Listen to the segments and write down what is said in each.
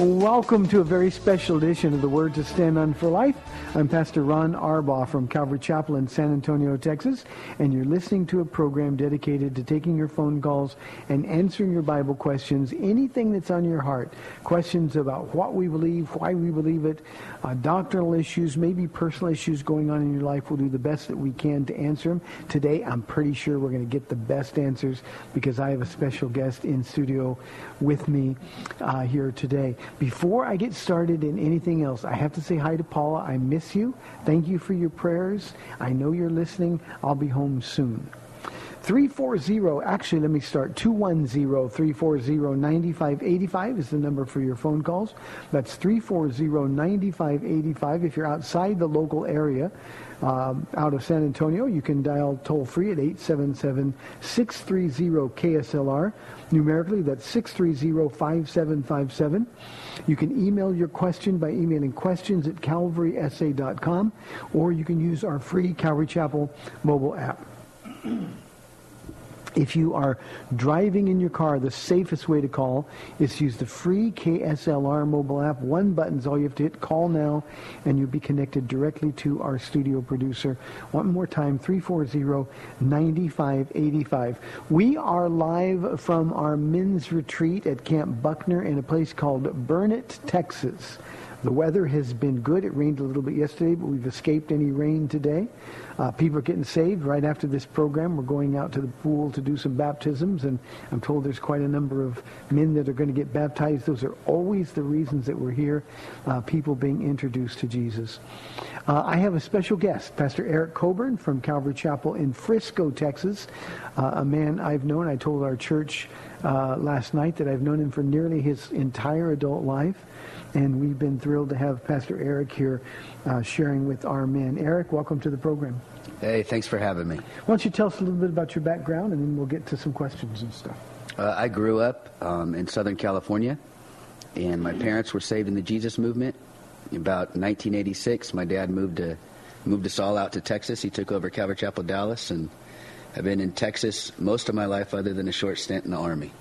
Welcome to a very special edition of the Word to Stand On for Life. I'm Pastor Ron Arbaugh from Calvary Chapel in San Antonio, Texas, and you're listening to a program dedicated to taking your phone calls and answering your Bible questions, anything that's on your heart, questions about what we believe, why we believe it, uh, doctrinal issues, maybe personal issues going on in your life. We'll do the best that we can to answer them. Today, I'm pretty sure we're going to get the best answers because I have a special guest in studio with me uh, here today. Before I get started in anything else, I have to say hi to Paula. I miss you. Thank you for your prayers. I know you're listening. I'll be home soon. 340, actually, let me start. 210-340-9585 is the number for your phone calls. That's 340-9585. If you're outside the local area, um, out of San Antonio, you can dial toll free at 877-630-KSLR. Numerically, that's 630-5757. You can email your question by emailing questions at calvarysa.com, or you can use our free Calvary Chapel mobile app. If you are driving in your car, the safest way to call is to use the free KSLR mobile app. One button's all you have to hit. Call now, and you'll be connected directly to our studio producer. One more time, 340-9585. We are live from our men's retreat at Camp Buckner in a place called Burnet, Texas. The weather has been good. It rained a little bit yesterday, but we've escaped any rain today. Uh, people are getting saved right after this program. We're going out to the pool to do some baptisms, and I'm told there's quite a number of men that are going to get baptized. Those are always the reasons that we're here, uh, people being introduced to Jesus. Uh, I have a special guest, Pastor Eric Coburn from Calvary Chapel in Frisco, Texas, uh, a man I've known. I told our church uh, last night that I've known him for nearly his entire adult life and we've been thrilled to have Pastor Eric here uh, sharing with our men. Eric, welcome to the program. Hey, thanks for having me. Why don't you tell us a little bit about your background, and then we'll get to some questions and stuff. Uh, I grew up um, in Southern California, and my parents were saved in the Jesus movement. About 1986, my dad moved to moved us all out to Texas. He took over Calvary Chapel, Dallas, and I've been in Texas most of my life, other than a short stint in the Army.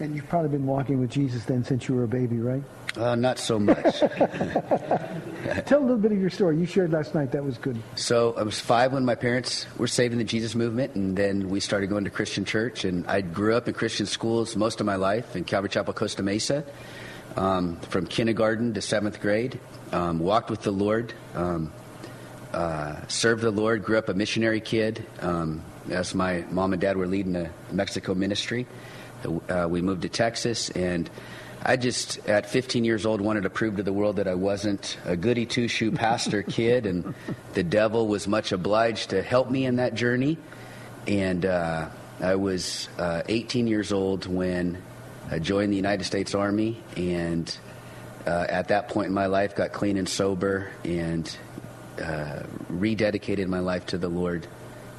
And you've probably been walking with Jesus then since you were a baby, right? Uh, not so much. Tell a little bit of your story. You shared last night. That was good. So I was five when my parents were saved in the Jesus movement, and then we started going to Christian church. And I grew up in Christian schools most of my life in Calvary Chapel, Costa Mesa, um, from kindergarten to seventh grade. Um, walked with the Lord, um, uh, served the Lord. Grew up a missionary kid. Um, as my mom and dad were leading a Mexico ministry, uh, we moved to Texas and. I just, at 15 years old, wanted to prove to the world that I wasn't a goody two shoe pastor kid, and the devil was much obliged to help me in that journey. And uh, I was uh, 18 years old when I joined the United States Army, and uh, at that point in my life, got clean and sober and uh, rededicated my life to the Lord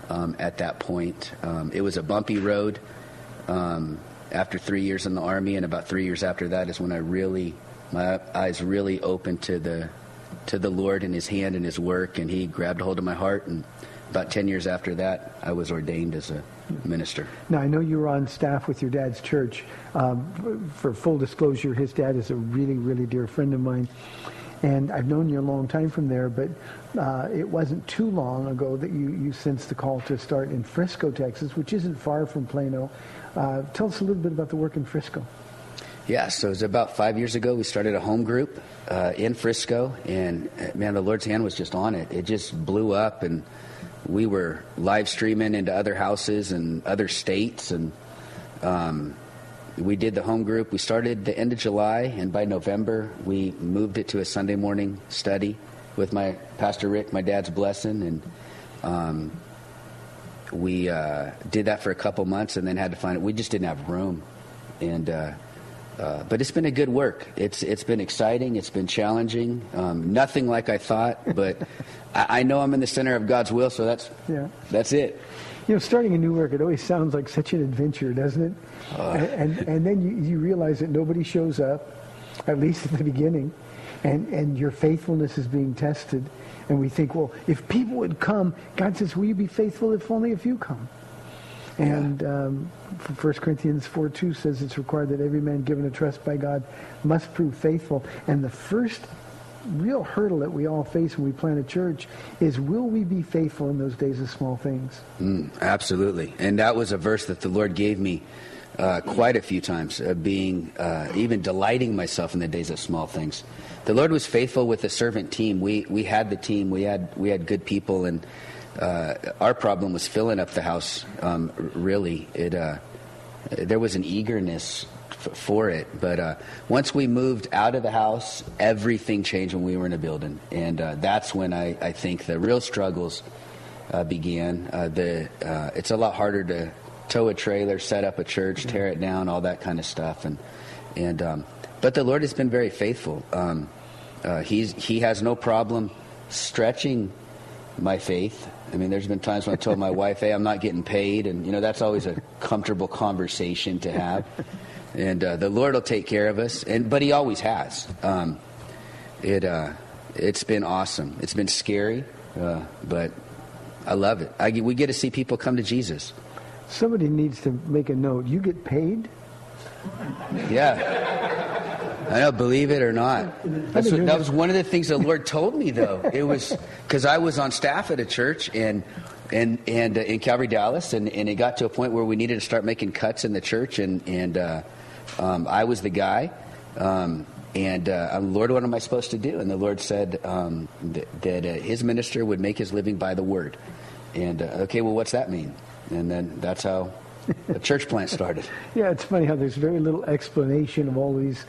um, at that point. Um, it was a bumpy road. Um, after three years in the Army, and about three years after that is when I really my eyes really opened to the to the Lord and His hand and His work, and He grabbed hold of my heart. And about ten years after that, I was ordained as a minister. Now, I know you were on staff with your dad's church. Um, for full disclosure, his dad is a really, really dear friend of mine. And I've known you a long time from there, but uh, it wasn't too long ago that you, you sensed the call to start in Frisco, Texas, which isn't far from Plano. Uh, tell us a little bit about the work in Frisco. Yeah, so it was about five years ago. We started a home group uh, in Frisco, and uh, man, the Lord's hand was just on it. It just blew up, and we were live streaming into other houses and other states, and um, we did the home group. We started the end of July, and by November, we moved it to a Sunday morning study with my pastor Rick, my dad's blessing, and um, we uh, did that for a couple months, and then had to find it. We just didn't have room, and. Uh, uh, but it's been a good work. It's it's been exciting. It's been challenging. Um, nothing like I thought, but I, I, know I'm in the center of God's will, so that's yeah. that's it. You know, starting a new work, it always sounds like such an adventure, doesn't it? Uh, and, and, and then you, you realize that nobody shows up, at least at the beginning, and and your faithfulness is being tested. And we think, well, if people would come, God says, will you be faithful if only a few come? And um, 1 Corinthians 4 2 says it's required that every man given a trust by God must prove faithful. And the first real hurdle that we all face when we plant a church is will we be faithful in those days of small things? Mm, absolutely. And that was a verse that the Lord gave me uh, quite a few times, uh, being uh, even delighting myself in the days of small things. The Lord was faithful with the servant team. We, we had the team, we had, we had good people, and uh, our problem was filling up the house. Um, really, it uh, there was an eagerness f- for it, but once we moved out of the house, everything changed when we were in a building, and that's when I, I, think the real struggles began. The it's a lot harder to tow a trailer, set up a church, tear it down, all that kind of stuff, and and um, but the Lord has been very faithful. Um, he's he has no problem stretching my faith I mean, there's been times when I told my wife, "Hey, I'm not getting paid," and you know that's always a comfortable conversation to have. And uh, the Lord will take care of us, and but He always has. Um, it uh, it's been awesome. It's been scary, uh, but I love it. I, we get to see people come to Jesus. Somebody needs to make a note. You get paid. Yeah. I know, believe it or not. What, that was one of the things the Lord told me, though. It was because I was on staff at a church and and and uh, in Calvary Dallas, and, and it got to a point where we needed to start making cuts in the church, and and uh, um, I was the guy. Um, and uh, Lord, what am I supposed to do? And the Lord said um, th- that uh, His minister would make his living by the word. And uh, okay, well, what's that mean? And then that's how the church plant started. yeah, it's funny how there's very little explanation of all these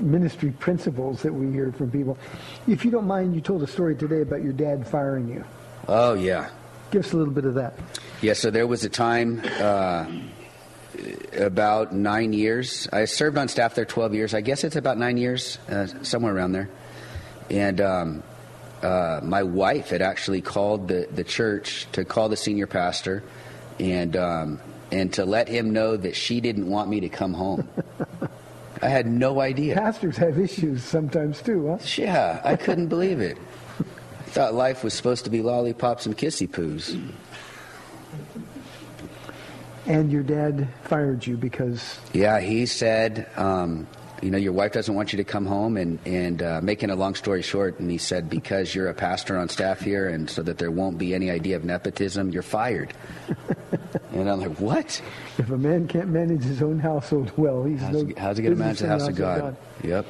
ministry principles that we hear from people. If you don't mind, you told a story today about your dad firing you. Oh, yeah. Give us a little bit of that. Yeah, so there was a time uh, about nine years. I served on staff there 12 years. I guess it's about nine years, uh, somewhere around there. And um, uh, my wife had actually called the, the church to call the senior pastor and, um, and to let him know that she didn't want me to come home. I had no idea. Pastors have issues sometimes too, huh? Yeah, I couldn't believe it. I thought life was supposed to be lollipops and kissy poos. And your dad fired you because. Yeah, he said, um, you know, your wife doesn't want you to come home, and and uh, making a long story short, and he said because you're a pastor on staff here, and so that there won't be any idea of nepotism, you're fired. and I'm like, what? If a man can't manage his own household well, he's how's, no. He, how's he going to manage the house of God? God? Yep.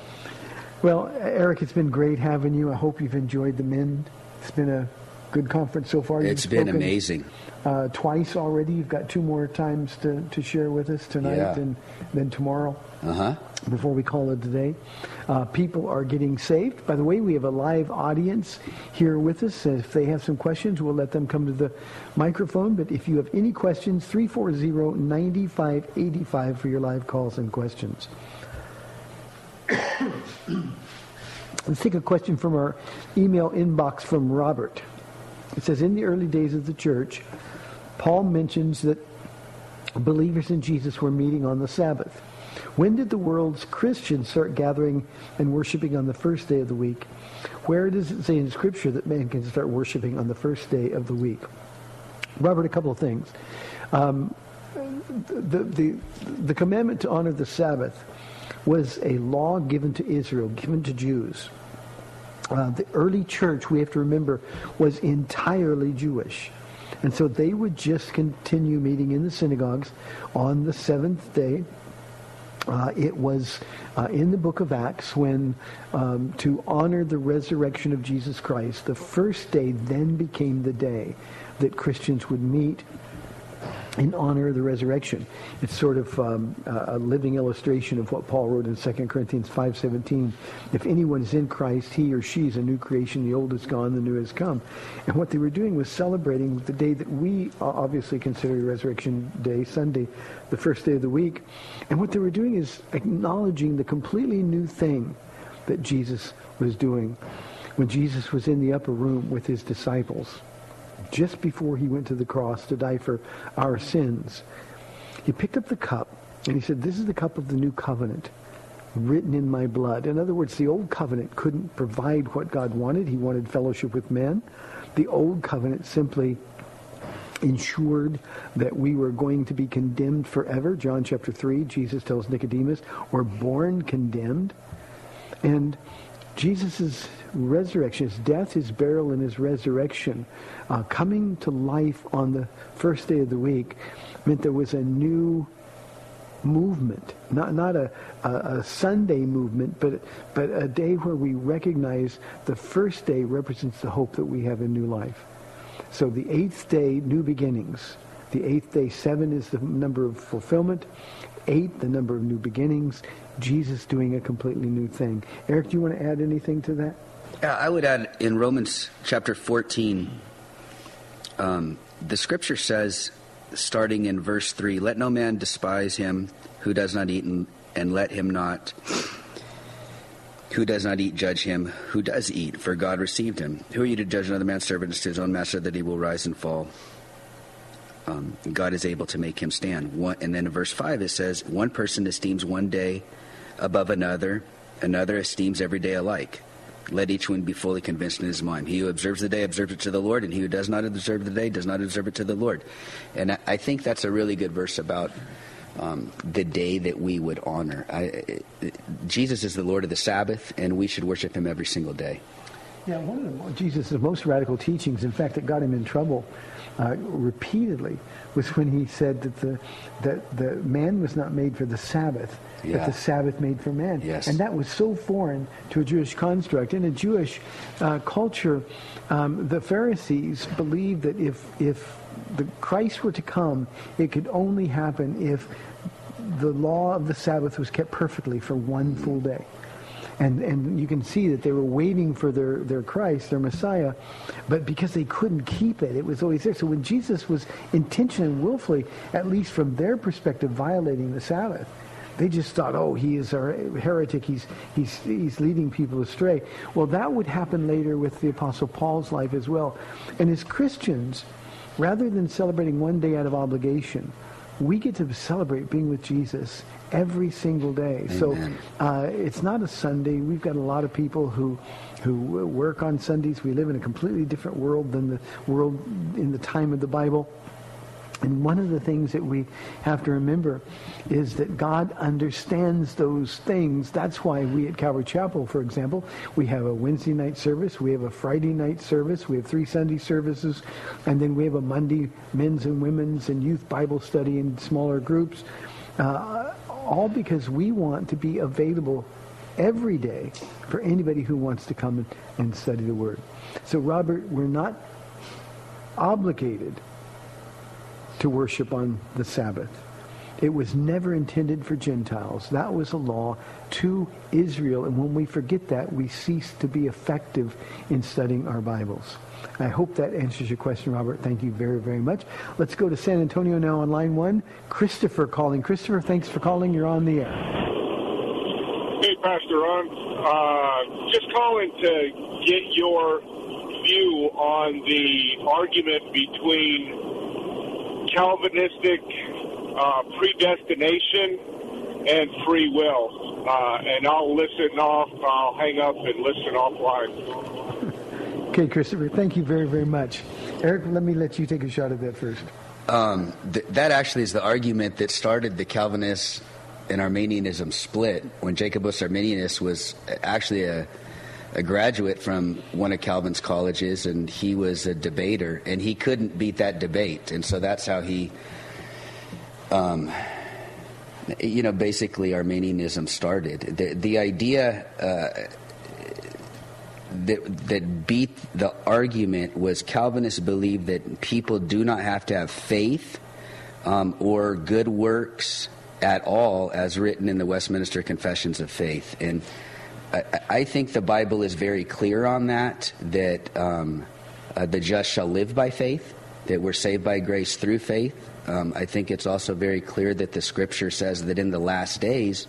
Well, Eric, it's been great having you. I hope you've enjoyed the men. It's been a good conference so far. It's been amazing. Uh, twice already. You've got two more times to, to share with us tonight yeah. and then tomorrow. Uh huh before we call it today. Uh, people are getting saved. By the way, we have a live audience here with us. If they have some questions, we'll let them come to the microphone. But if you have any questions, 340-9585 for your live calls and questions. Let's take a question from our email inbox from Robert. It says, in the early days of the church, Paul mentions that believers in Jesus were meeting on the Sabbath. When did the world's Christians start gathering and worshiping on the first day of the week? Where does it say in Scripture that man can start worshiping on the first day of the week? Robert, a couple of things. Um, the, the, the commandment to honor the Sabbath was a law given to Israel, given to Jews. Uh, the early church, we have to remember, was entirely Jewish. And so they would just continue meeting in the synagogues on the seventh day. Uh, it was uh, in the book of Acts when, um, to honor the resurrection of Jesus Christ, the first day then became the day that Christians would meet in honor of the resurrection. It's sort of um, a living illustration of what Paul wrote in 2 Corinthians 5.17. If anyone is in Christ, he or she is a new creation. The old is gone, the new has come. And what they were doing was celebrating the day that we obviously consider Resurrection Day, Sunday, the first day of the week. And what they were doing is acknowledging the completely new thing that Jesus was doing when Jesus was in the upper room with his disciples just before he went to the cross to die for our sins. He picked up the cup and he said, this is the cup of the new covenant written in my blood. In other words, the old covenant couldn't provide what God wanted. He wanted fellowship with men. The old covenant simply ensured that we were going to be condemned forever. John chapter 3, Jesus tells Nicodemus, we're born condemned. And Jesus' resurrection, his death, his burial, and his resurrection, uh, coming to life on the first day of the week, meant there was a new movement, not not a, a, a, Sunday movement, but but a day where we recognize the first day represents the hope that we have in new life. So the eighth day, new beginnings. The eighth day, seven is the number of fulfillment. Eight, the number of new beginnings. Jesus doing a completely new thing. Eric, do you want to add anything to that? Yeah, I would add in Romans chapter 14, um, the scripture says, starting in verse 3, let no man despise him who does not eat, and, and let him not who does not eat judge him who does eat, for God received him. Who are you to judge another man's servant to his own master that he will rise and fall? Um, God is able to make him stand. One, and then in verse 5 it says, One person esteems one day above another, another esteems every day alike. Let each one be fully convinced in his mind. He who observes the day observes it to the Lord, and he who does not observe the day does not observe it to the Lord. And I think that's a really good verse about um, the day that we would honor. I, Jesus is the Lord of the Sabbath, and we should worship him every single day. Yeah, one of Jesus' most radical teachings, in fact, that got him in trouble uh, repeatedly, was when he said that the that the man was not made for the Sabbath, yeah. but the Sabbath made for man. Yes. And that was so foreign to a Jewish construct. In a Jewish uh, culture, um, the Pharisees believed that if if the Christ were to come, it could only happen if the law of the Sabbath was kept perfectly for one full day and and you can see that they were waiting for their their Christ, their Messiah, but because they couldn't keep it, it was always there. So when Jesus was intentionally and willfully, at least from their perspective, violating the Sabbath, they just thought, oh, he is a heretic. He's he's he's leading people astray. Well, that would happen later with the Apostle Paul's life as well. And as Christians, rather than celebrating one day out of obligation, we get to celebrate being with Jesus every single day. Amen. So uh, it's not a Sunday. We've got a lot of people who who work on Sundays. We live in a completely different world than the world in the time of the Bible. And one of the things that we have to remember is that God understands those things. That's why we at Calvary Chapel, for example, we have a Wednesday night service, we have a Friday night service, we have three Sunday services, and then we have a Monday men's and women's and youth Bible study in smaller groups. Uh, all because we want to be available every day for anybody who wants to come and study the Word. So, Robert, we're not obligated to worship on the Sabbath. It was never intended for Gentiles. That was a law to Israel. And when we forget that, we cease to be effective in studying our Bibles. I hope that answers your question, Robert. Thank you very, very much. Let's go to San Antonio now on line one. Christopher calling. Christopher, thanks for calling. You're on the air. Hey, Pastor Ron. Uh, just calling to get your view on the argument between Calvinistic uh, predestination and free will. Uh, and I'll listen off. I'll hang up and listen offline. Okay, Christopher, thank you very, very much. Eric, let me let you take a shot at that first. Um, th- that actually is the argument that started the Calvinist and Arminianism split when Jacobus Arminius was actually a, a graduate from one of Calvin's colleges, and he was a debater, and he couldn't beat that debate, and so that's how he, um, you know, basically Arminianism started. The the idea. Uh, that, that beat the argument was Calvinists believed that people do not have to have faith um, or good works at all, as written in the Westminster Confessions of Faith. And I, think the Bible is very clear on that, that um, uh, the just shall live by faith, that we're saved by grace through faith. Um, I think it's also very clear that the scripture says that in the last days,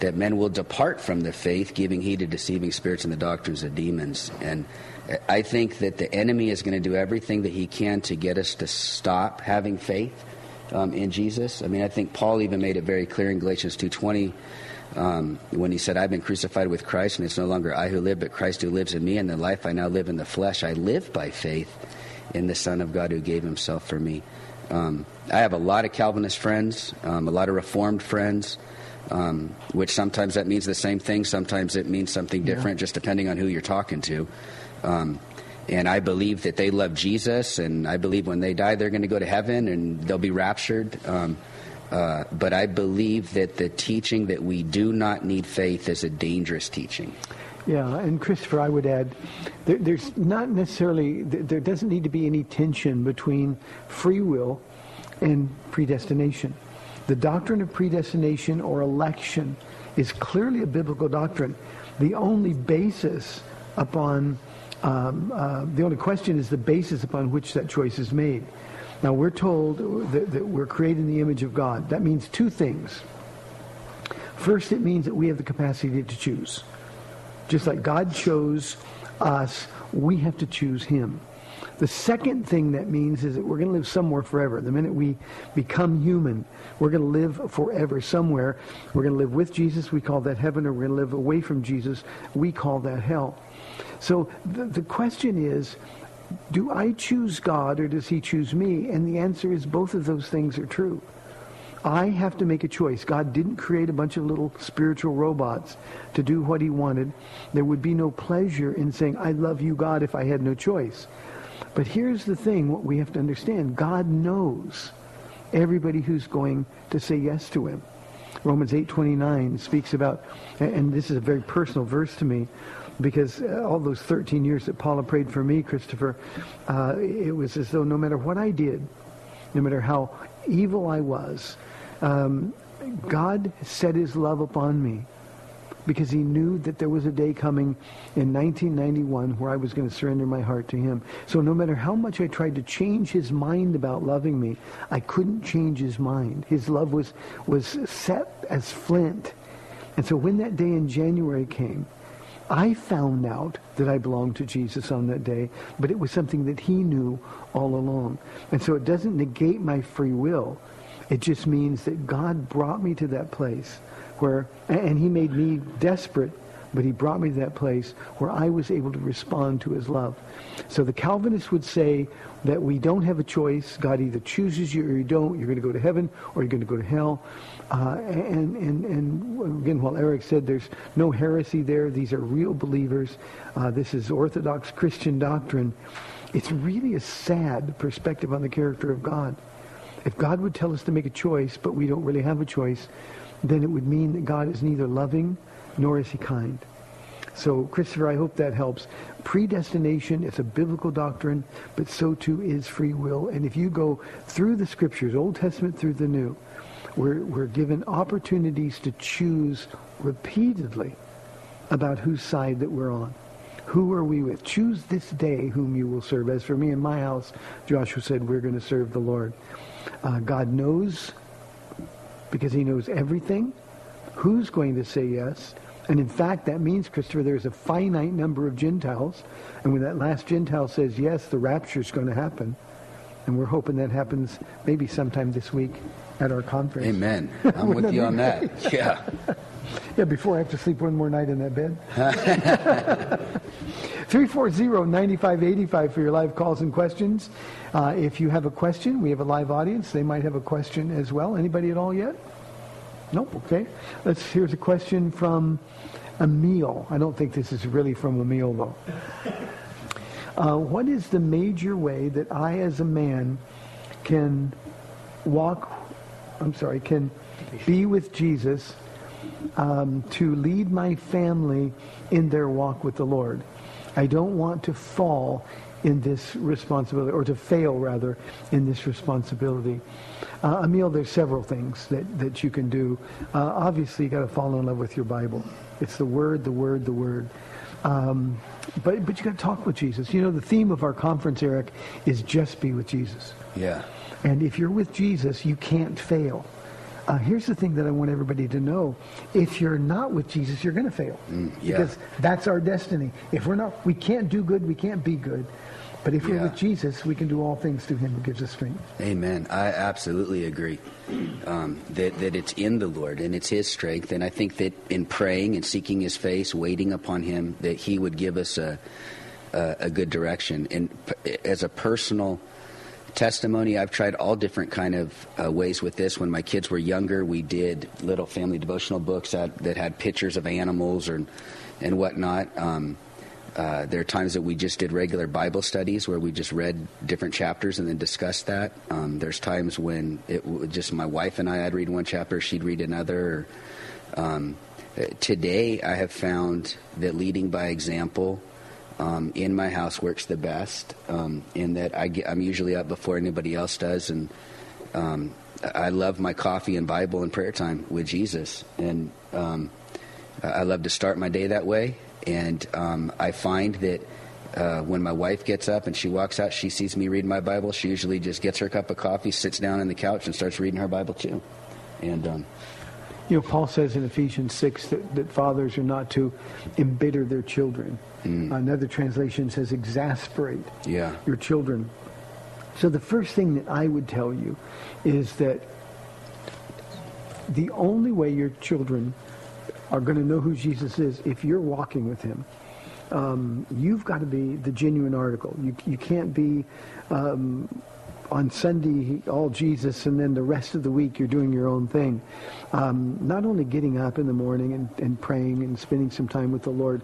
that men will depart from the faith, giving heed to deceiving spirits and the doctrines of demons. And I think that the enemy is going to do everything that he can to get us to stop having faith um, in Jesus. I mean, I think Paul even made it very clear in Galatians 2.20 um, when he said, I've been crucified with Christ, and it's no longer I who live, but Christ who lives in me. And the life I now live in the flesh, I live by faith in the Son of God who gave himself for me. Um, I have a lot of Calvinist friends, um, a lot of Reformed friends um, which sometimes that means the same thing, sometimes it means something different, yeah. just depending on who you're talking to. Um, and I believe that they love Jesus, and I believe when they die, they're going to go to heaven and they'll be raptured. Uh, but I believe that the teaching that we do not need faith is a dangerous teaching. Yeah, and Christopher, I would add, there, there's not necessarily, there doesn't need to be any tension between free will and predestination. The doctrine of predestination or election is clearly a biblical doctrine. The only basis upon, um, uh, the only question is the basis upon which that choice is made. Now, we're told that, that we're created in the image of God. That means two things. First, it means that we have the capacity to choose. Just like God chose us, we have to choose him. The second thing that means is that we're going to live somewhere forever. The minute we become human, we're going to live forever somewhere. We're going to live with Jesus. We call that heaven. Or we're going to live away from Jesus. We call that hell. So the, the question is, do I choose God or does he choose me? And the answer is both of those things are true. I have to make a choice. God didn't create a bunch of little spiritual robots to do what he wanted. There would be no pleasure in saying, I love you, God, if I had no choice. But here's the thing, what we have to understand. God knows everybody who's going to say yes to him. Romans 8:29 speaks about, and this is a very personal verse to me, because uh, all those 13 years that Paula prayed for me, Christopher, uh, it was as though no matter what I did, no matter how evil I was, um, God set his love upon me because he knew that there was a day coming in 1991 where I was going to surrender my heart to him. So no matter how much I tried to change his mind about loving me, I couldn't change his mind. His love was, was set as flint. And so when that day in January came, I found out that I belonged to Jesus on that day, but it was something that he knew all along. And so it doesn't negate my free will. It just means that God brought me to that place where, and he made me desperate, but he brought me to that place where I was able to respond to his love. So the Calvinists would say that we don't have a choice. God either chooses you or you don't. You're going to go to heaven or you're going to go to hell. Uh, and, and, and again, while Eric said there's no heresy there, these are real believers. Uh, this is Orthodox Christian doctrine. It's really a sad perspective on the character of God. If God would tell us to make a choice, but we don't really have a choice, then it would mean that God is neither loving nor is he kind. So, Christopher, I hope that helps. Predestination is a biblical doctrine, but so too is free will. And if you go through the scriptures, Old Testament through the New, we're, we're given opportunities to choose repeatedly about whose side that we're on. Who are we with? Choose this day whom you will serve. As for me and my house, Joshua said, we're going to serve the Lord. Uh, God knows because he knows everything, who's going to say yes. And in fact, that means, Christopher, there's a finite number of Gentiles. And when that last Gentile says yes, the rapture is going to happen. And we're hoping that happens maybe sometime this week at our conference. Amen. I'm with you on that. Yeah. Yeah, before I have to sleep one more night in that bed. 340-9585 for your live calls and questions. Uh, if you have a question, we have a live audience. They might have a question as well. Anybody at all yet? Nope. Okay. Let's. Here's a question from Emil. I don't think this is really from Emil though. Uh, what is the major way that I, as a man, can walk? I'm sorry. Can be with Jesus um, to lead my family in their walk with the Lord. I don't want to fall in this responsibility, or to fail rather, in this responsibility. Uh, Emil, there's several things that, that you can do. Uh, obviously, you got to fall in love with your Bible. It's the Word, the Word, the Word. Um, but but you got to talk with Jesus. You know, the theme of our conference, Eric, is just be with Jesus. Yeah. And if you're with Jesus, you can't fail. Uh, here's the thing that I want everybody to know. If you're not with Jesus, you're going to fail. Mm, yeah. Because that's our destiny. If we're not, we can't do good, we can't be good. But if we're with Jesus, we can do all things through him who gives us strength. Amen. I absolutely agree um, that that it's in the Lord and it's His strength, and I think that in praying and seeking His face, waiting upon Him, that He would give us a a, a good direction. And p- as a personal testimony, I've tried all different kind of uh, ways with this. When my kids were younger, we did little family devotional books that, that had pictures of animals or and whatnot. Um, uh, there are times that we just did regular Bible studies where we just read different chapters and then discussed that. Um, there's times when it just my wife and I, I'd read one chapter, she'd read another. Um, uh, today, I have found that leading by example um, in my house works the best. Um, in that I I'm usually up before anybody else does, and um, I love my coffee and Bible and prayer time with Jesus, and um, I love to start my day that way. And um, I find that uh, when my wife gets up and she walks out, she sees me reading my Bible. She usually just gets her cup of coffee, sits down on the couch, and starts reading her Bible too. And um, You know, Paul says in Ephesians 6 that, that fathers are not to embitter their children. Another translation says exasperate yeah, your children. So the first thing that I would tell you is that the only way your children are going to know who Jesus is if you're walking with him. Um, you've got to be the genuine article. You, you can't be um, on Sunday all Jesus and then the rest of the week you're doing your own thing. Um, not only getting up in the morning and, and praying and spending some time with the Lord,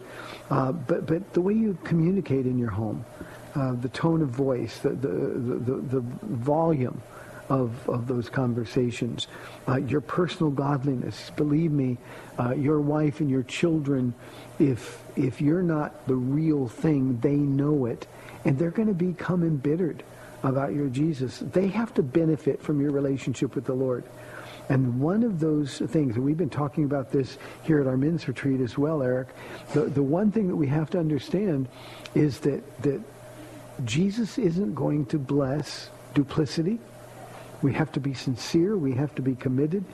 uh, but, but the way you communicate in your home, uh, the tone of voice, the, the, the, the, the volume of, of those conversations. Uh, your personal godliness. Believe me, uh, your wife and your children, if, if you're not the real thing, they know it. And they're going to become embittered about your Jesus. They have to benefit from your relationship with the Lord. And one of those things, and we've been talking about this here at our men's retreat as well, Eric, the, the one thing that we have to understand is that, that Jesus isn't going to bless duplicity. We have to be sincere. We have to be committed.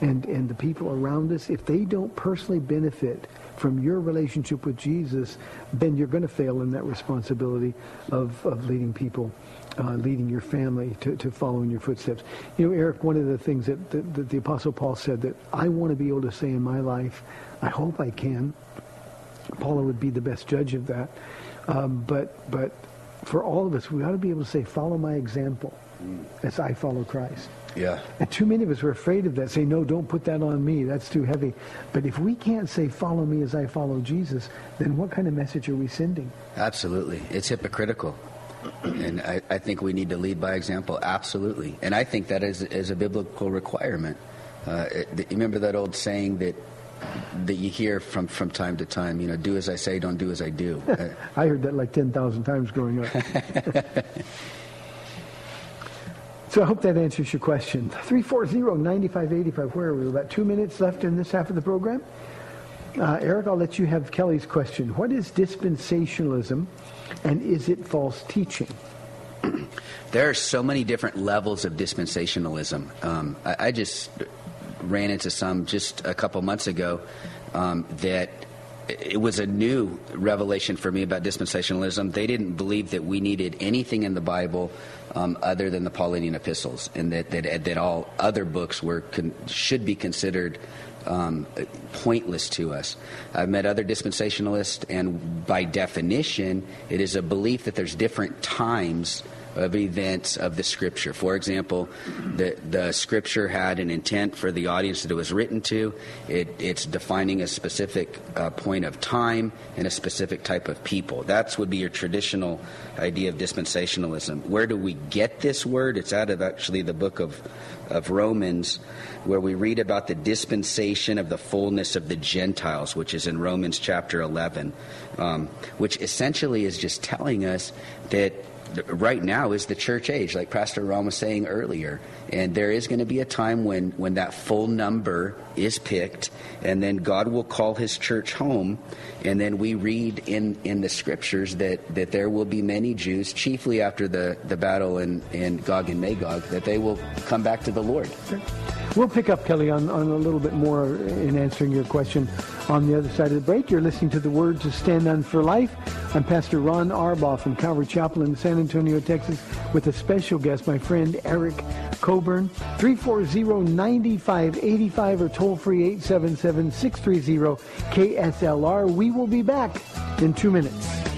And, and the people around us, if they don't personally benefit from your relationship with Jesus, then you're going to fail in that responsibility of, of leading people, uh, leading your family to, to follow in your footsteps. You know, Eric, one of the things that, that, that the Apostle Paul said that I want to be able to say in my life, I hope I can. Paula would be the best judge of that. Um, but, but for all of us, we ought to be able to say, follow my example as I follow Christ. yeah, And too many of us are afraid of that. Say, no, don't put that on me. That's too heavy. But if we can't say, follow me as I follow Jesus, then what kind of message are we sending? absolutely. It's hypocritical. And I, I think we need to lead by example, absolutely. And I think that is, is a biblical requirement. Uh, it, you remember that old saying that that you hear from, from time to time, you know, do as I say, don't do as I do. Uh, I heard that like 10,000 times growing up. so I hope that answers your question. 340-9585. Where are we? About two minutes left in this half of the program. Uh, Eric, I'll let you have Kelly's question. What is dispensationalism and is it false teaching? There are so many different levels of dispensationalism. Um, I, I just ran into some just a couple months ago um, that it was a new revelation for me about dispensationalism. They didn't believe that we needed anything in the Bible um, other than the Pauline epistles, and that, that, that all other books were con- should be considered um, pointless to us. I've met other dispensationalists, and by definition, it is a belief that there's different times of events of the scripture. For example, the, the scripture had an intent for the audience that it was written to. It, it's defining a specific uh, point of time and a specific type of people. That would be your traditional idea of dispensationalism. Where do we get this word? It's out of actually the book of, of Romans, where we read about the dispensation of the fullness of the Gentiles, which is in Romans chapter 11, um, which essentially is just telling us that right now is the church age, like Pastor Ron was saying earlier. And there is going to be a time when, when that full number is picked, and then God will call his church home. And then we read in, in the scriptures that, that there will be many Jews, chiefly after the, the battle in, in Gog and Magog, that they will come back to the Lord. We'll pick up, Kelly, on, on a little bit more in answering your question on the other side of the break. You're listening to the words to Stand On for Life. I'm Pastor Ron Arbaugh from Calvary Chapel in San Antonio, Texas, with a special guest, my friend Eric Coburn. 340-9585 or toll-free 877-630-KSLR. We will be back in two minutes.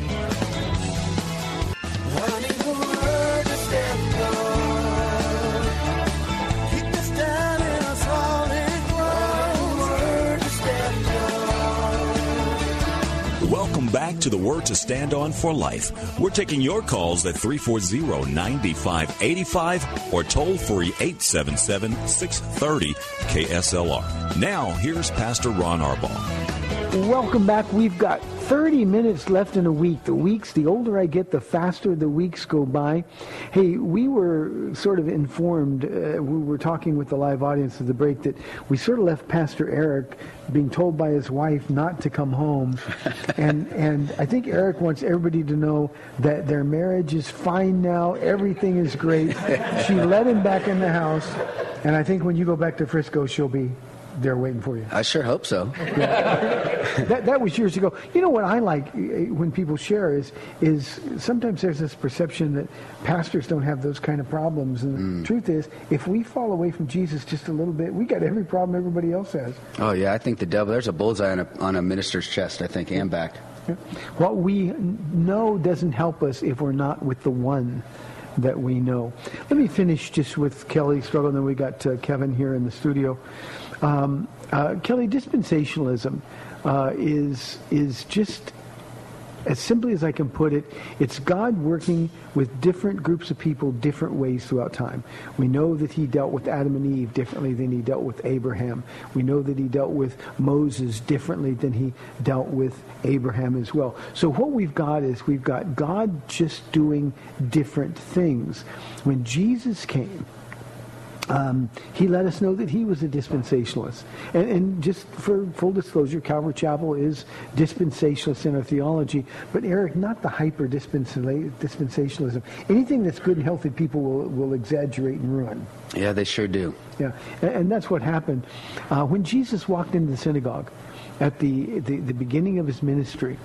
Welcome back to the Word to Stand On for Life. We're taking your calls at 340-9585 or toll free 877-630 KSLR. Now, here's Pastor Ron Arbaugh. Welcome back. We've got 30 minutes left in a week. The weeks, the older I get, the faster the weeks go by. Hey, we were sort of informed, uh, we were talking with the live audience at the break, that we sort of left Pastor Eric being told by his wife not to come home. and, and I think Eric wants everybody to know that their marriage is fine now. Everything is great. she let him back in the house. And I think when you go back to Frisco, she'll be there waiting for you. I sure hope so. that, that was years ago. You know what I like eh, when people share is is sometimes there's this perception that pastors don't have those kind of problems, and the truth is, if we fall away from Jesus just a little bit, we got every problem everybody else has. Oh, yeah, I think the devil, there's a bullseye on a, on a minister's chest, I think, and back. What we know doesn't help us if we're not with the one that we know. Let me finish just with Kelly's struggle, and then we got uh, Kevin here in the studio. Um, uh, Kelly, dispensationalism uh, is is just as simply as I can put it, it's God working with different groups of people different ways throughout time. We know that he dealt with Adam and Eve differently than he dealt with Abraham. We know that he dealt with Moses differently than he dealt with Abraham as well. So what we've got is we've got God just doing different things. When Jesus came, um, he let us know that he was a dispensationalist. And, and just for full disclosure, Calvary Chapel is dispensationalist in our theology, but Eric, not the hyper dispensationalism. Anything that's good and healthy, people will, will exaggerate and ruin. Yeah, they sure do. Yeah, and, and that's what happened. Uh, when Jesus walked into the synagogue at the, the, the beginning of his ministry,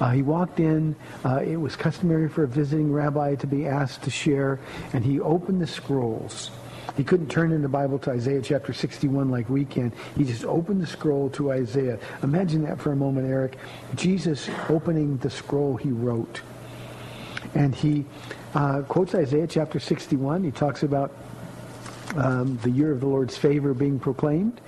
uh, he walked in. Uh, it was customary for a visiting rabbi to be asked to share, and he opened the scrolls. He couldn't turn in the Bible to Isaiah chapter 61 like we can. He just opened the scroll to Isaiah. Imagine that for a moment, Eric. Jesus opening the scroll he wrote. And he uh, quotes Isaiah chapter 61. He talks about um, the year of the Lord's favor being proclaimed.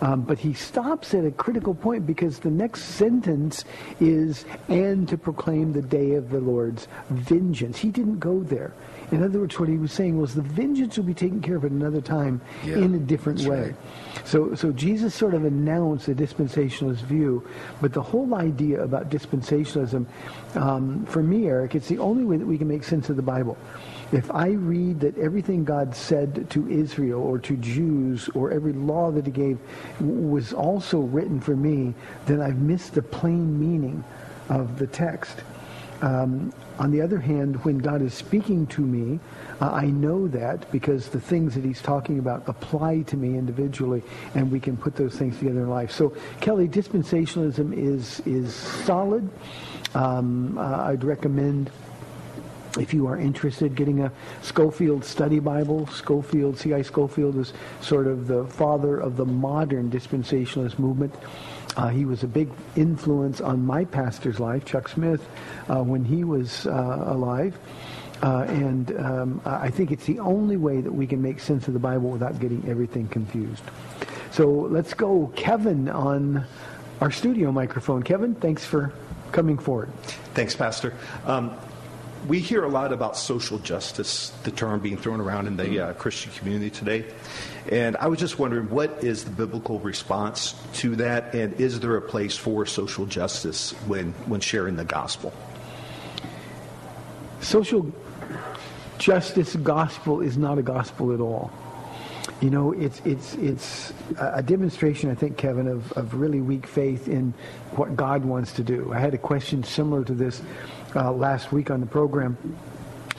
Um, but he stops at a critical point because the next sentence is, and to proclaim the day of the Lord's vengeance. He didn't go there. In other words, what he was saying was the vengeance will be taken care of at another time Yeah, in a different way. right. So, so Jesus sort of announced a dispensationalist view, but the whole idea about dispensationalism, um, for me, Eric, it's the only way that we can make sense of the Bible. If I read that everything God said to Israel or to Jews or every law that he gave was also written for me, then I've missed the plain meaning of the text. Um, on the other hand, when God is speaking to me, uh, I know that because the things that he's talking about apply to me individually, and we can put those things together in life. So, Kelly, dispensationalism is is solid. Um, uh, I'd recommend if you are interested, getting a Scofield study Bible. Scofield, C.I. Scofield is sort of the father of the modern dispensationalist movement. Uh, he was a big influence on my pastor's life, Chuck Smith, uh, when he was uh, alive. Uh, and um, I think it's the only way that we can make sense of the Bible without getting everything confused. So let's go, Kevin, on our studio microphone. Kevin, thanks for coming forward. Thanks, Pastor. Um, we hear a lot about social justice, the term being thrown around in the uh, Christian community today. And I was just wondering, what is the biblical response to that? And is there a place for social justice when, when sharing the gospel? Social justice gospel is not a gospel at all. You know, it's it's it's a demonstration, I think, Kevin, of, of really weak faith in what God wants to do. I had a question similar to this uh, last week on the program.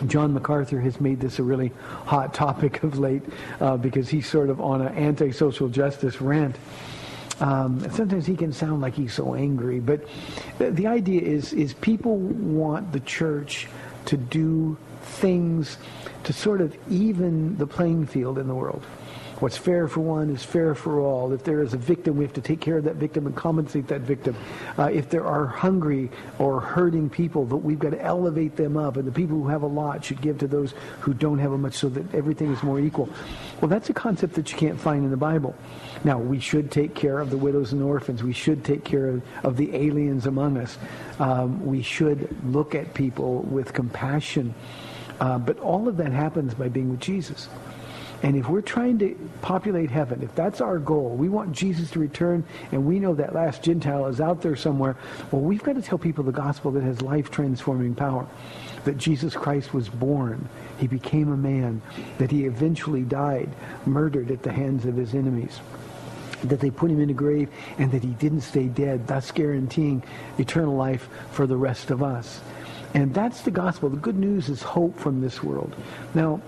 John MacArthur has made this a really hot topic of late uh, because he's sort of on an anti-social justice rant. Um, sometimes he can sound like he's so angry, but the, the idea is is people want the church to do things to sort of even the playing field in the world. What's fair for one is fair for all. If there is a victim, we have to take care of that victim and compensate that victim. Uh, if there are hungry or hurting people, that we've got to elevate them up. And the people who have a lot should give to those who don't have a much so that everything is more equal. Well, that's a concept that you can't find in the Bible. Now, we should take care of the widows and orphans. We should take care of, of the aliens among us. Um, we should look at people with compassion. Uh, but all of that happens by being with Jesus. And if we're trying to populate heaven, if that's our goal, we want Jesus to return, and we know that last Gentile is out there somewhere, well, we've got to tell people the gospel that has life-transforming power. That Jesus Christ was born, he became a man, that he eventually died, murdered at the hands of his enemies that they put him in a grave and that he didn't stay dead, thus guaranteeing eternal life for the rest of us. And that's the gospel. The good news is hope from this world. Now,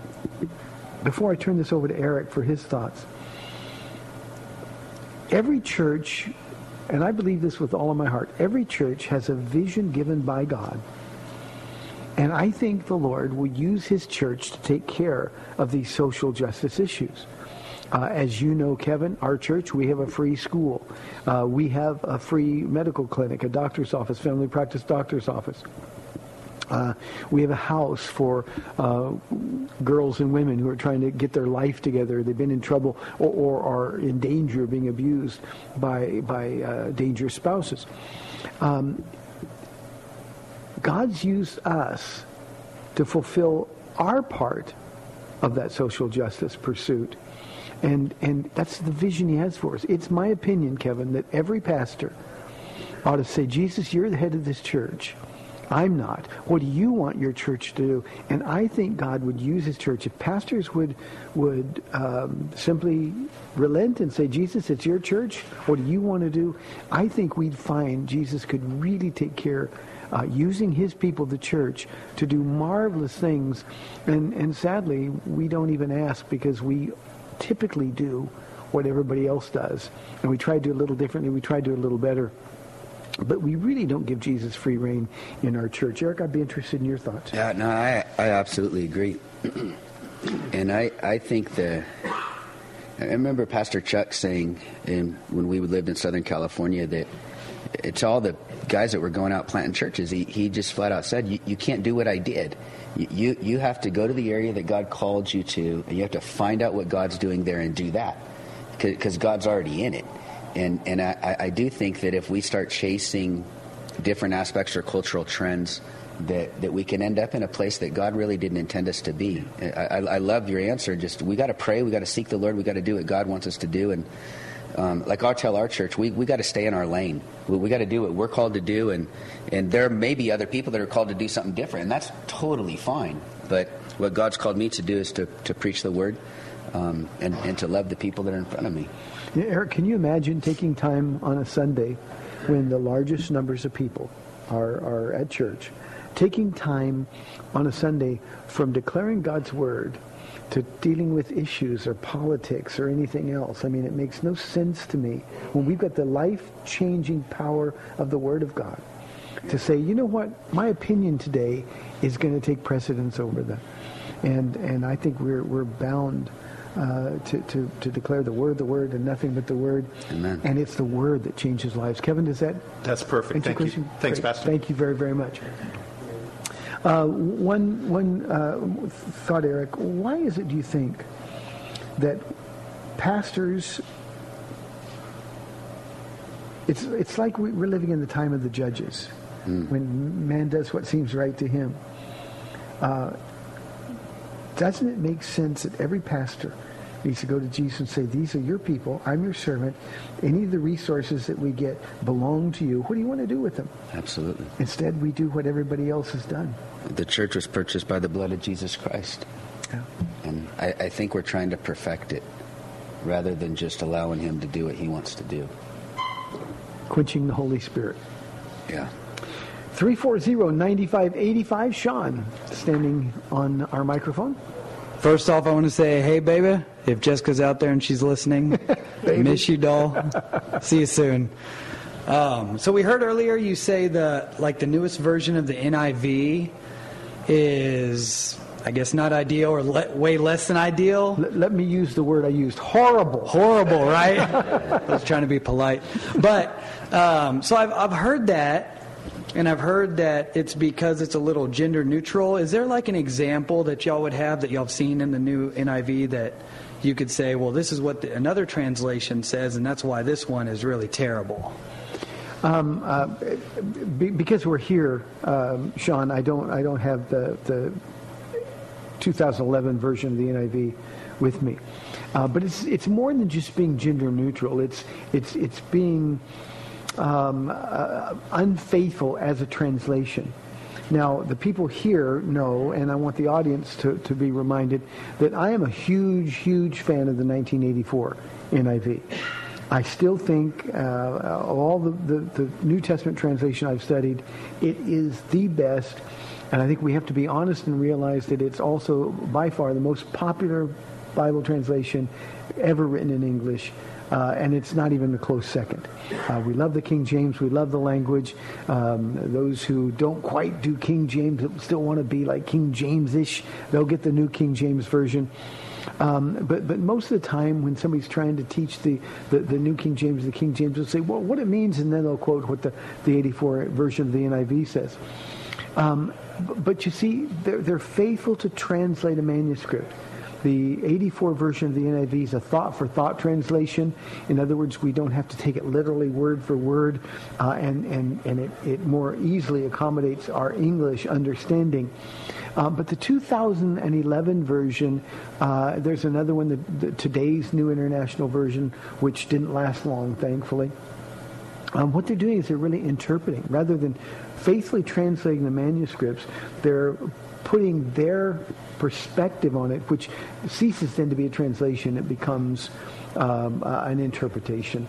before I turn this over to Eric for his thoughts, every church, and I believe this with all of my heart, every church has a vision given by God. And I think the Lord will use his church to take care of these social justice issues. Uh, as you know, Kevin, our church, we have a free school. Uh, we have a free medical clinic, a doctor's office, family practice doctor's office. Uh, we have a house for uh, girls and women who are trying to get their life together. They've been in trouble or, or are in danger of being abused by, by uh, dangerous spouses. Um, God's used us to fulfill our part of that social justice pursuit. And, and that's the vision he has for us. It's my opinion, Kevin, that every pastor ought to say, Jesus, you're the head of this church. I'm not. What do you want your church to do? And I think God would use his church. If pastors would, would um, simply relent and say, Jesus, it's your church. What do you want to do? I think we'd find Jesus could really take care uh, using his people, the church, to do marvelous things. And, and sadly, we don't even ask because we typically do what everybody else does. And we try to do a little differently. We try to do a little better. But we really don't give Jesus free rein in our church. Eric, I'd be interested in your thoughts. Yeah, no, I, I absolutely agree. and I, I think the. I remember Pastor Chuck saying in, when we lived in Southern California that it's all the guys that were going out planting churches. He, he just flat out said, you, you can't do what I did. You, you, you have to go to the area that God called you to, and you have to find out what God's doing there and do that. Because God's already in it. And, and I, I do think that if we start chasing different aspects or cultural trends, that, that we can end up in a place that God really didn't intend us to be. I, I, love your answer. Just we got to pray, we got to seek the Lord, we got to do what God wants us to do. And um, like I tell our church, we, we got to stay in our lane. We, we got to do what we're called to do, and and there may be other people that are called to do something different, and that's totally fine. But what God's called me to do is to, to preach the word um, and, and to love the people that are in front of me. Eric, can you imagine taking time on a Sunday when the largest numbers of people are, are at church, taking time on a Sunday from declaring God's word to dealing with issues or politics or anything else. I mean, it makes no sense to me when we've got the life-changing power of the Word of God to say, you know what, my opinion today is going to take precedence over that. And, and I think we're, we're bound uh, to, to, to declare the Word, the Word, and nothing but the Word. Amen. And it's the Word that changes lives. Kevin, does that That's perfect. Thank you. Thanks, Great. Pastor. Thank you very, very much. Uh, one one uh, thought, Eric. Why is it, do you think, that pastors? It's it's like we- we're living in the time of the judges, when man does what seems right to him. Uh, doesn't it make sense that every pastor needs to go to Jesus and say, These are your people, I'm your servant. Any of the resources that we get belong to you. What do you want to do with them? Absolutely. Instead, we do what everybody else has done. The church was purchased by the blood of Jesus Christ. Yeah. And I, I think we're trying to perfect it rather than just allowing him to do what he wants to do. Quenching the Holy Spirit. Yeah. 340-9585, Sean, standing on our microphone. First off, I want to say, hey, baby, if Jessica's out there and she's listening, miss you, doll. See you soon. Um, so we heard earlier you say the like the newest version of the NIV is, I guess, not ideal or le- way less than ideal. Let, let me use the word I used, horrible. Horrible, right? I was trying to be polite, but um, so I've I've heard that. And I've heard that it's because it's a little gender neutral. Is there like an example that y'all would have that y'all have seen in the new NIV that you could say, well, this is what the, another translation says, and that's why this one is really terrible? Um, uh, be, because we're here, um, Sean, I don't, I don't have the, the 2011 version of the NIV with me. Uh, but it's, it's more than just being gender neutral. It's, it's, it's being um, uh, unfaithful as a translation. Now, the people here know, and I want the audience to, to be reminded, that I am a huge, huge fan of the 1984 NIV. I still think, uh, all the, the, the New Testament translation I've studied, it is the best. And I think we have to be honest and realize that it's also by far the most popular Bible translation ever written in English. Uh, and it's not even a close second. Uh, we love the King James. We love the language. Um, those who don't quite do King James still want to be like King James-ish, they'll get the new King James version. Um, but but most of the time, when somebody's trying to teach the, the, the New King James, the King James will say, well, what it means, and then they'll quote what the, the 84 version of the NIV says. Um, but you see, they're, they're faithful to translate a manuscript. The 84 version of the NIV is a thought for thought translation. In other words, we don't have to take it literally word for word, uh, and, and, and it, it more easily accommodates our English understanding. Uh, but the 2011 version, uh, there's another one, the, the, today's New International Version, which didn't last long, thankfully. Um, what they're doing is they're really interpreting. Rather than faithfully translating the manuscripts, they're putting their perspective on it, which ceases then to be a translation. It becomes um, uh, an interpretation.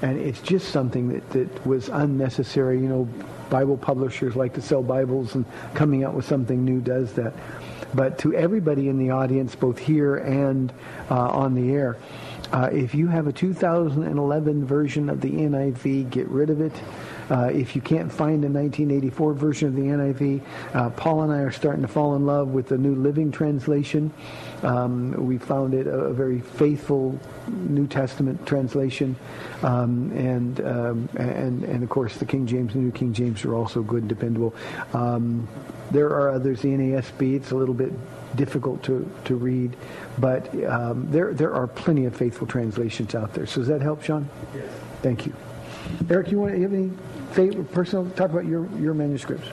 And it's just something that, that was unnecessary. You know, Bible publishers like to sell Bibles, and coming out with something new does that. But to everybody in the audience, both here and uh, on the air, uh, if you have a 2011 version of the NIV, get rid of it. Uh, if you can't find a 1984 version of the NIV, uh, Paul and I are starting to fall in love with the New Living Translation. Um, we found it a, a very faithful New Testament translation, um, and um, and and of course the King James and New King James are also good and dependable. Um, there are others. The NASB it's a little bit difficult to, to read, but um, there there are plenty of faithful translations out there. So does that help, Sean? Yes. Thank you. Eric, you want you have any favorite personal talk about your your manuscripts?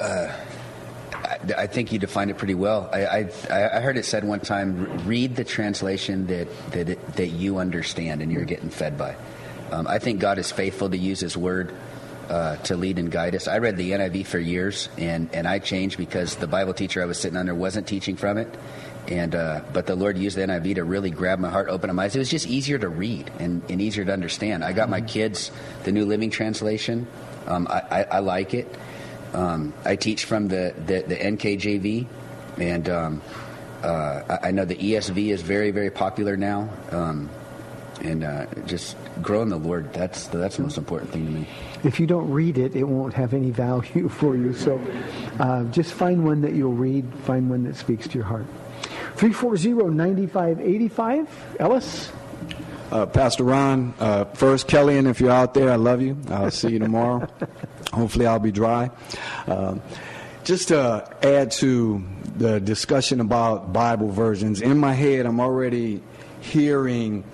I, I think you defined it pretty well. I, I, I heard it said one time: read the translation that that it, that you understand and you're getting fed by. Um, I think God is faithful to use His Word uh, to lead and guide us. I read the NIV for years, and and I changed because the Bible teacher I was sitting under wasn't teaching from it. And uh, but the Lord used the NIV to really grab my heart, open my eyes. It was just easier to read and, and easier to understand. I got my kids the New Living Translation. Um, I, I, I like it. Um, I teach from the, the, the NKJV, and um, uh, I, I know the ESV is very, very popular now. Um, and uh, just grow in the Lord, that's, that's the most important thing to me. If you don't read it, it won't have any value for you. So uh, just find one that you'll read, find one that speaks to your heart. 340-9585. Ellis? Uh, Pastor Ron, uh, first, Kellyanne, if you're out there, I love you. I'll see you tomorrow. Hopefully, I'll be dry. Um, just to add to the discussion about Bible versions, in my head, I'm already hearing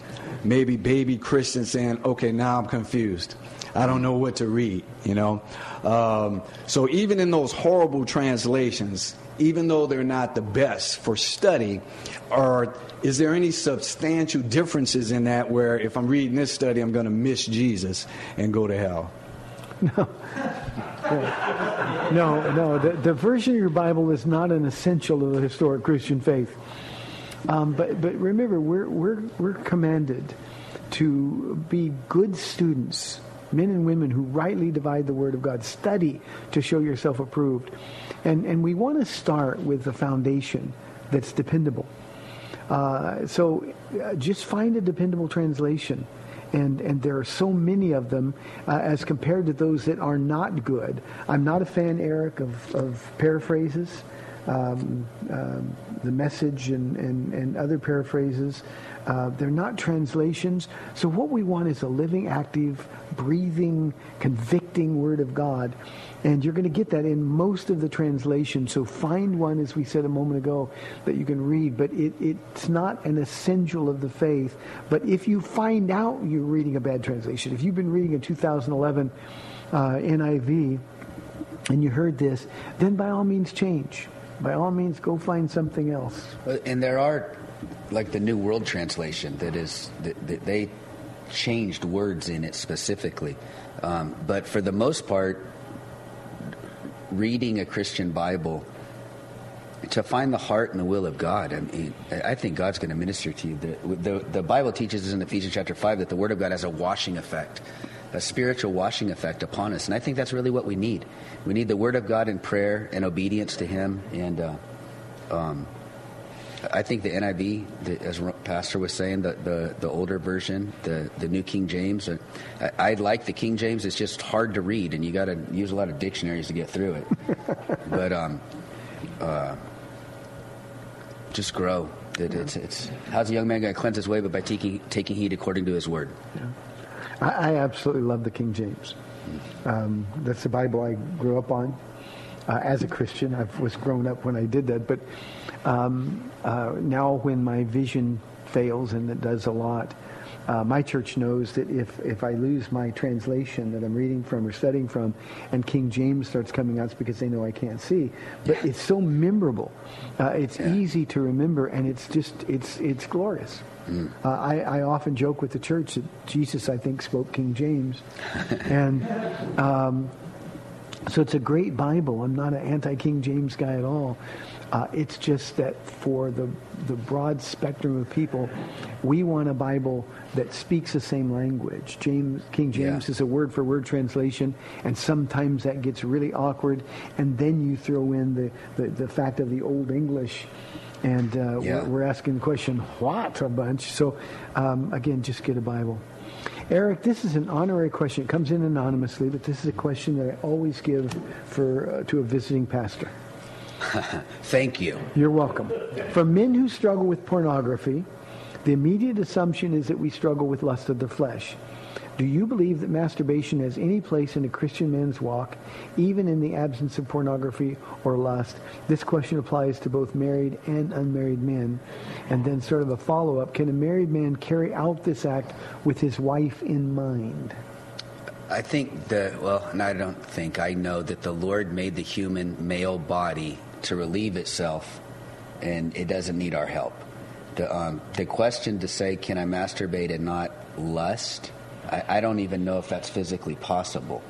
maybe baby Christians saying, okay, now I'm confused. I don't know what to read, you know. Um, so even in those horrible translations, even though they're not the best for study, are is there any substantial differences in that where if I'm reading this study, I'm going to miss Jesus and go to hell? No. No, no. The, the version of your Bible is not an essential of the historic Christian faith. Um, but, but remember, we're, we're, we're commanded to be good students, men and women who rightly divide the Word of God. Study to show yourself approved. And, and we want to start with the foundation that's dependable. Uh, so uh, just find a dependable translation. And, and there are so many of them uh, as compared to those that are not good. I'm not a fan, Eric, of, of paraphrases. Um, um, the message and, and, and other paraphrases. Uh, they're not translations. So what we want is a living, active, breathing, convicting Word of God. And you're going to get that in most of the translations. So find one, as we said a moment ago, that you can read. But it, it's not an essential of the faith. But if you find out you're reading a bad translation, if you've been reading a 2011 uh, NIV and you heard this, then by all means change. By all means, go find something else. And there are, like the New World Translation, that is, that, they changed words in it specifically. Um, but for the most part, reading a Christian Bible to find the heart and the will of God. I mean, I think God's going to minister to you. The, the, the Bible teaches us in Ephesians chapter 5 that the Word of God has a washing effect, a spiritual washing effect upon us. And I think that's really what we need. We need the Word of God in prayer and obedience to Him. And uh, um, I think the NIV, the, as Pastor was saying, the, the, the, older version, the, the New King James, uh, I, I, like the King James. It's just hard to read, and you got to use a lot of dictionaries to get through it. but um, uh, just grow. It, it's, it's, how's a young man going to cleanse his way? But by taking, taking heed according to his word. Yeah. I, I, absolutely love the King James. Um, that's the Bible I grew up on uh, as a Christian. I was grown up when I did that. But um, uh, now when my vision fails, and it does a lot, uh, my church knows that if, if I lose my translation that I'm reading from or studying from, and King James starts coming out, it's because they know I can't see. But it's so memorable. Uh, it's yeah. easy to remember, and it's just it's it's glorious. Mm. Uh, I, I often joke with the church that Jesus, I think, spoke King James, and um, so it's a great Bible. I'm not an anti-King James guy at all. Uh, it's just that for the the broad spectrum of people, we want a Bible that speaks the same language. James King James yeah. is a word for word translation, and sometimes that gets really awkward. And then you throw in the the, the fact of the Old English. And uh, yeah. we're, we're, asking the question, what a bunch. So, um, again, just get a Bible. Eric, this is an honorary question. It comes in anonymously, but this is a question that I always give for uh, to a visiting pastor. Thank you. You're welcome. For men who struggle with pornography, the immediate assumption is that we struggle with lust of the flesh. Do you believe that masturbation has any place in a Christian man's walk, even in the absence of pornography or lust? This question applies to both married and unmarried men. And then sort of a follow-up, can a married man carry out this act with his wife in mind? I think that, well, and I don't think, I know that the Lord made the human male body to relieve itself, and it doesn't need our help. The, um, the question to say, can I masturbate and not lust? I, I don't even know if that's physically possible.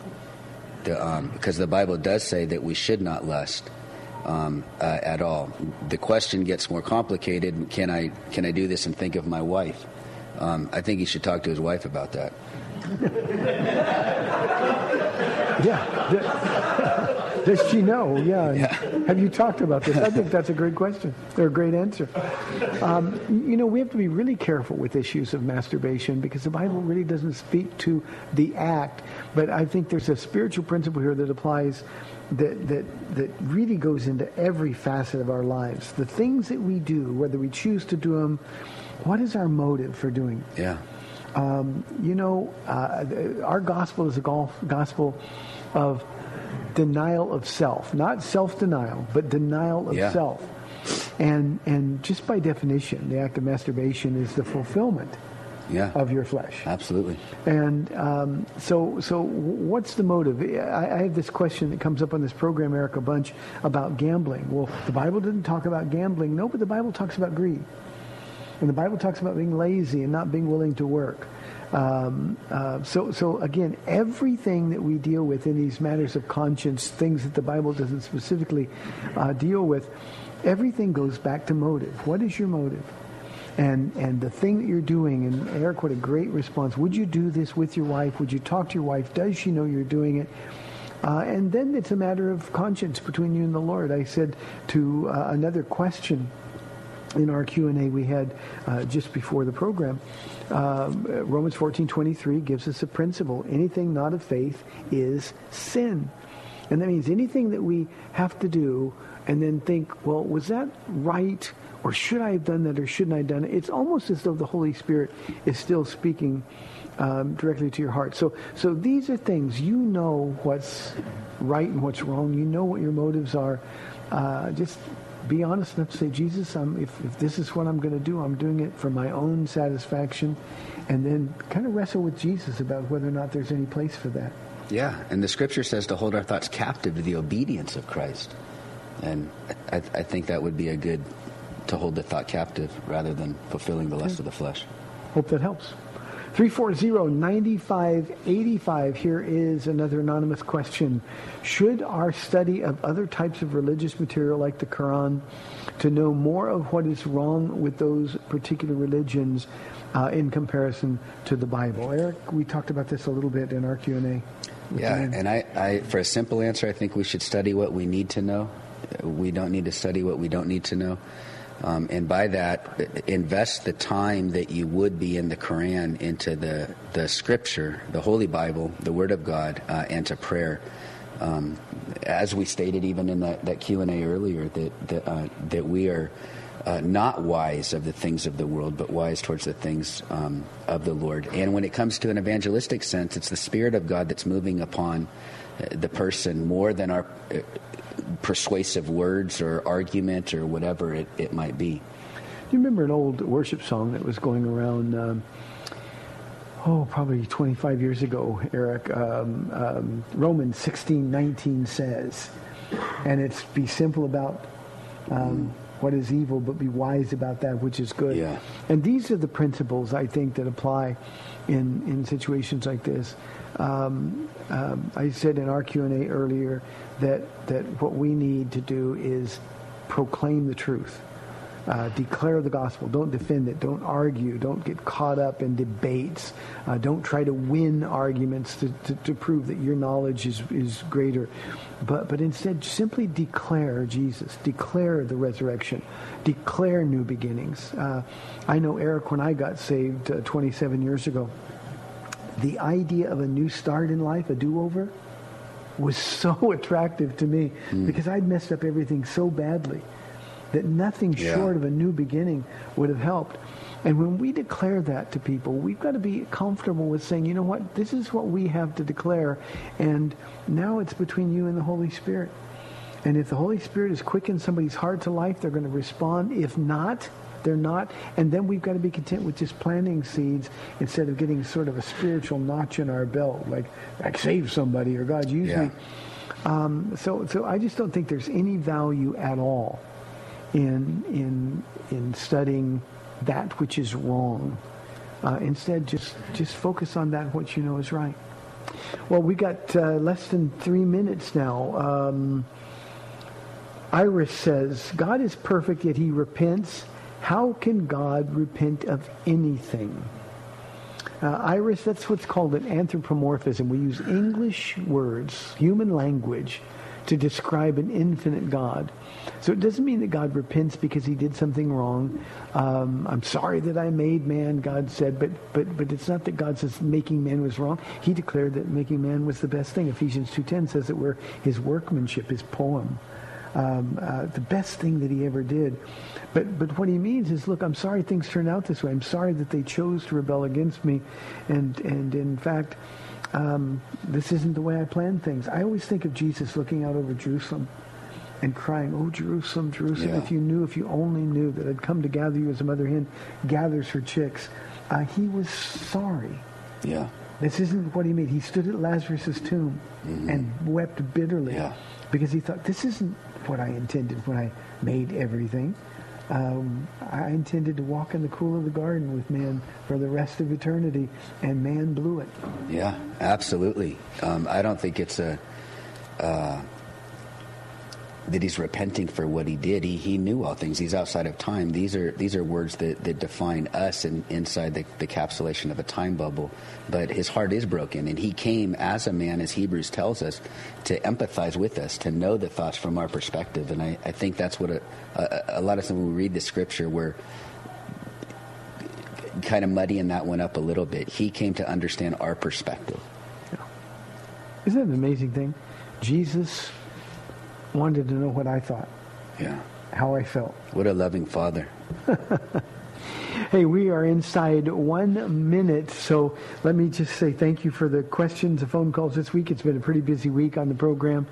The, um, because the Bible does say that we should not lust um, uh, at all. The question gets more complicated. Can I, can I do this and think of my wife? Um, I think he should talk to his wife about that. yeah. Does she know? Yeah. Have you talked about this? I think that's a great question or a great answer. Um, you know, we have to be really careful with issues of masturbation because the Bible really doesn't speak to the act, but I think there's a spiritual principle here that applies that, that, that really goes into every facet of our lives. The things that we do, whether we choose to do them, what is our motive for doing? Yeah. Um, you know, uh, our gospel is a golf, gospel of denial of self, not self-denial, but denial of Yeah. self. And and just by definition, the act of masturbation is the fulfillment Yeah. of your flesh. Absolutely. And um, so, so what's the motive? I, I have this question that comes up on this program, Eric, a bunch about gambling. Well, the Bible didn't talk about gambling. No, but the Bible talks about greed. And the Bible talks about being lazy and not being willing to work. Um, uh, so, so again, everything that we deal with in these matters of conscience, things that the Bible doesn't specifically uh, deal with, everything goes back to motive. What is your motive? And and the thing that you're doing, and Eric, what a great response. Would you do this with your wife? Would you talk to your wife? Does she know you're doing it? Uh, and then it's a matter of conscience between you and the Lord. I said to uh, another question in our Q&A we had uh, just before the program, um, Romans 14:23 gives us a principle. Anything not of faith is sin. And that means anything that we have to do and then think, well, was that right? Or should I have done that or shouldn't I have done it? It's almost as though the Holy Spirit is still speaking um, directly to your heart. So, so these are things you know what's right and what's wrong. You know what your motives are. Uh, just be honest enough to say, Jesus, I'm, if, if this is what I'm going to do, I'm doing it for my own satisfaction. And then kind of wrestle with Jesus about whether or not there's any place for that. Yeah, and the scripture says to hold our thoughts captive to the obedience of Christ. And I, I think that would be a good to hold the thought captive rather than fulfilling the lust of the flesh. Hope that helps. 340-9585. Here is another anonymous question. Should our study of other types of religious material like the Quran to know more of what is wrong with those particular religions uh, in comparison to the Bible? Eric, we talked about this a little bit in our Q&A. Yeah, and I, I, for a simple answer, I think we should study what we need to know. We don't need to study what we don't need to know. Um, and by that, invest the time that you would be in the Quran into the, the scripture, the Holy Bible, the Word of God, uh, and to prayer. Um, as we stated even in that, that Q&A earlier, that, that, uh, that we are uh, not wise of the things of the world, but wise towards the things um, of the Lord. And when it comes to an evangelistic sense, it's the Spirit of God that's moving upon uh, the person more than our persuasive words or argument or whatever it, it might be. Do you remember an old worship song that was going around, um, oh, probably 25 years ago, Eric? Um, um, Romans 16, 19 says, and it's be simple about um, what is evil, but be wise about that which is good. Yeah. And these are the principles, I think, that apply in, in situations like this. Um, um, I said in our Q&A earlier that, that what we need to do is proclaim the truth. Uh, declare the gospel. Don't defend it. Don't argue. Don't get caught up in debates. Uh, don't try to win arguments to, to, to prove that your knowledge is, is greater. But, but instead, simply declare Jesus. Declare the resurrection. Declare new beginnings. Uh, I know, Eric, when I got saved uh, 27 years ago, the idea of a new start in life, a do-over, was so attractive to me hmm. because I'd messed up everything so badly that nothing Yeah. short of a new beginning would have helped. And when we declare that to people, we've got to be comfortable with saying, you know what, this is what we have to declare, and now it's between you and the Holy Spirit. And if the Holy Spirit is quickened somebody's heart to life, they're going to respond. If not, they're not. And then we've got to be content with just planting seeds instead of getting sort of a spiritual notch in our belt, like, like save somebody or God use Yeah. me. Um, so, so I just don't think there's any value at all in in in studying that which is wrong. Uh, instead, just just focus on that which you know is right. Well, we got uh, less than three minutes now. Um, Iris says, God is perfect, yet he repents. How can God repent of anything? Uh, Iris, that's what's called an anthropomorphism. We use English words, human language, to describe an infinite God. So it doesn't mean that God repents because he did something wrong. Um, I'm sorry that I made man, God said, but, but, but it's not that God says making man was wrong. He declared that making man was the best thing. Ephesians 2.10 says that we're his workmanship, his poem. Um, uh, the best thing that he ever did. But, but what he means is, look, I'm sorry things turned out this way. I'm sorry that they chose to rebel against me. And, and in fact, um, this isn't the way I planned things. I always think of Jesus looking out over Jerusalem and crying, Oh, Jerusalem, Jerusalem, Yeah. if you knew, if you only knew that I'd come to gather you as a mother hen gathers her chicks. Uh, he was sorry. Yeah. This isn't what he made. He stood at Lazarus' tomb and wept bitterly Yeah. because he thought, this isn't what I intended when I made everything. Um, I intended to walk in the cool of the garden with man for the rest of eternity, and man blew it. Yeah, absolutely. Um, I don't think it's a uh, that he's repenting for what he did. He he knew all things. He's outside of time. These are these are words that, that define us in, inside the, the capsulation of a time bubble. But his heart is broken, and he came as a man, as Hebrews tells us, to empathize with us, to know the thoughts from our perspective. And I, I think that's what a, a, a lot of times when we read the scripture, we're kind of muddying that one up a little bit. He came to understand our perspective. Yeah. Isn't that an amazing thing? Jesus wanted to know what I thought, Yeah. how I felt. What a loving father. Hey, we are inside one minute, so let me just say thank you for the questions, the phone calls this week. It's been a pretty busy week on the program.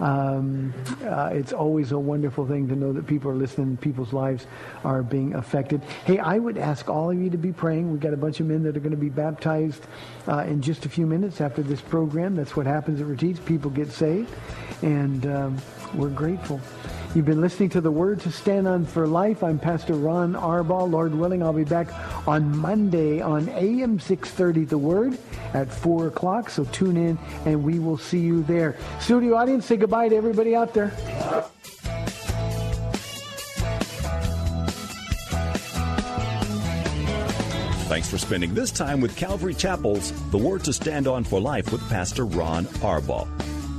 Um, uh, it's always a wonderful thing to know that people are listening, people's lives are being affected. Hey, I would ask all of you to be praying. We've got a bunch of men that are going to be baptized uh, in just a few minutes after this program. That's what happens at Retreats. People get saved, and um, we're grateful. You've been listening to the Word to Stand On for Life. I'm Pastor Ron Arbaugh. Lord willing, I'll be back on Monday on AM 630 The Word at 4 o'clock. So tune in and we will see you there. Studio audience, say goodbye to everybody out there. Thanks for spending this time with Calvary Chapel's The Word to Stand On for Life with Pastor Ron Arbaugh.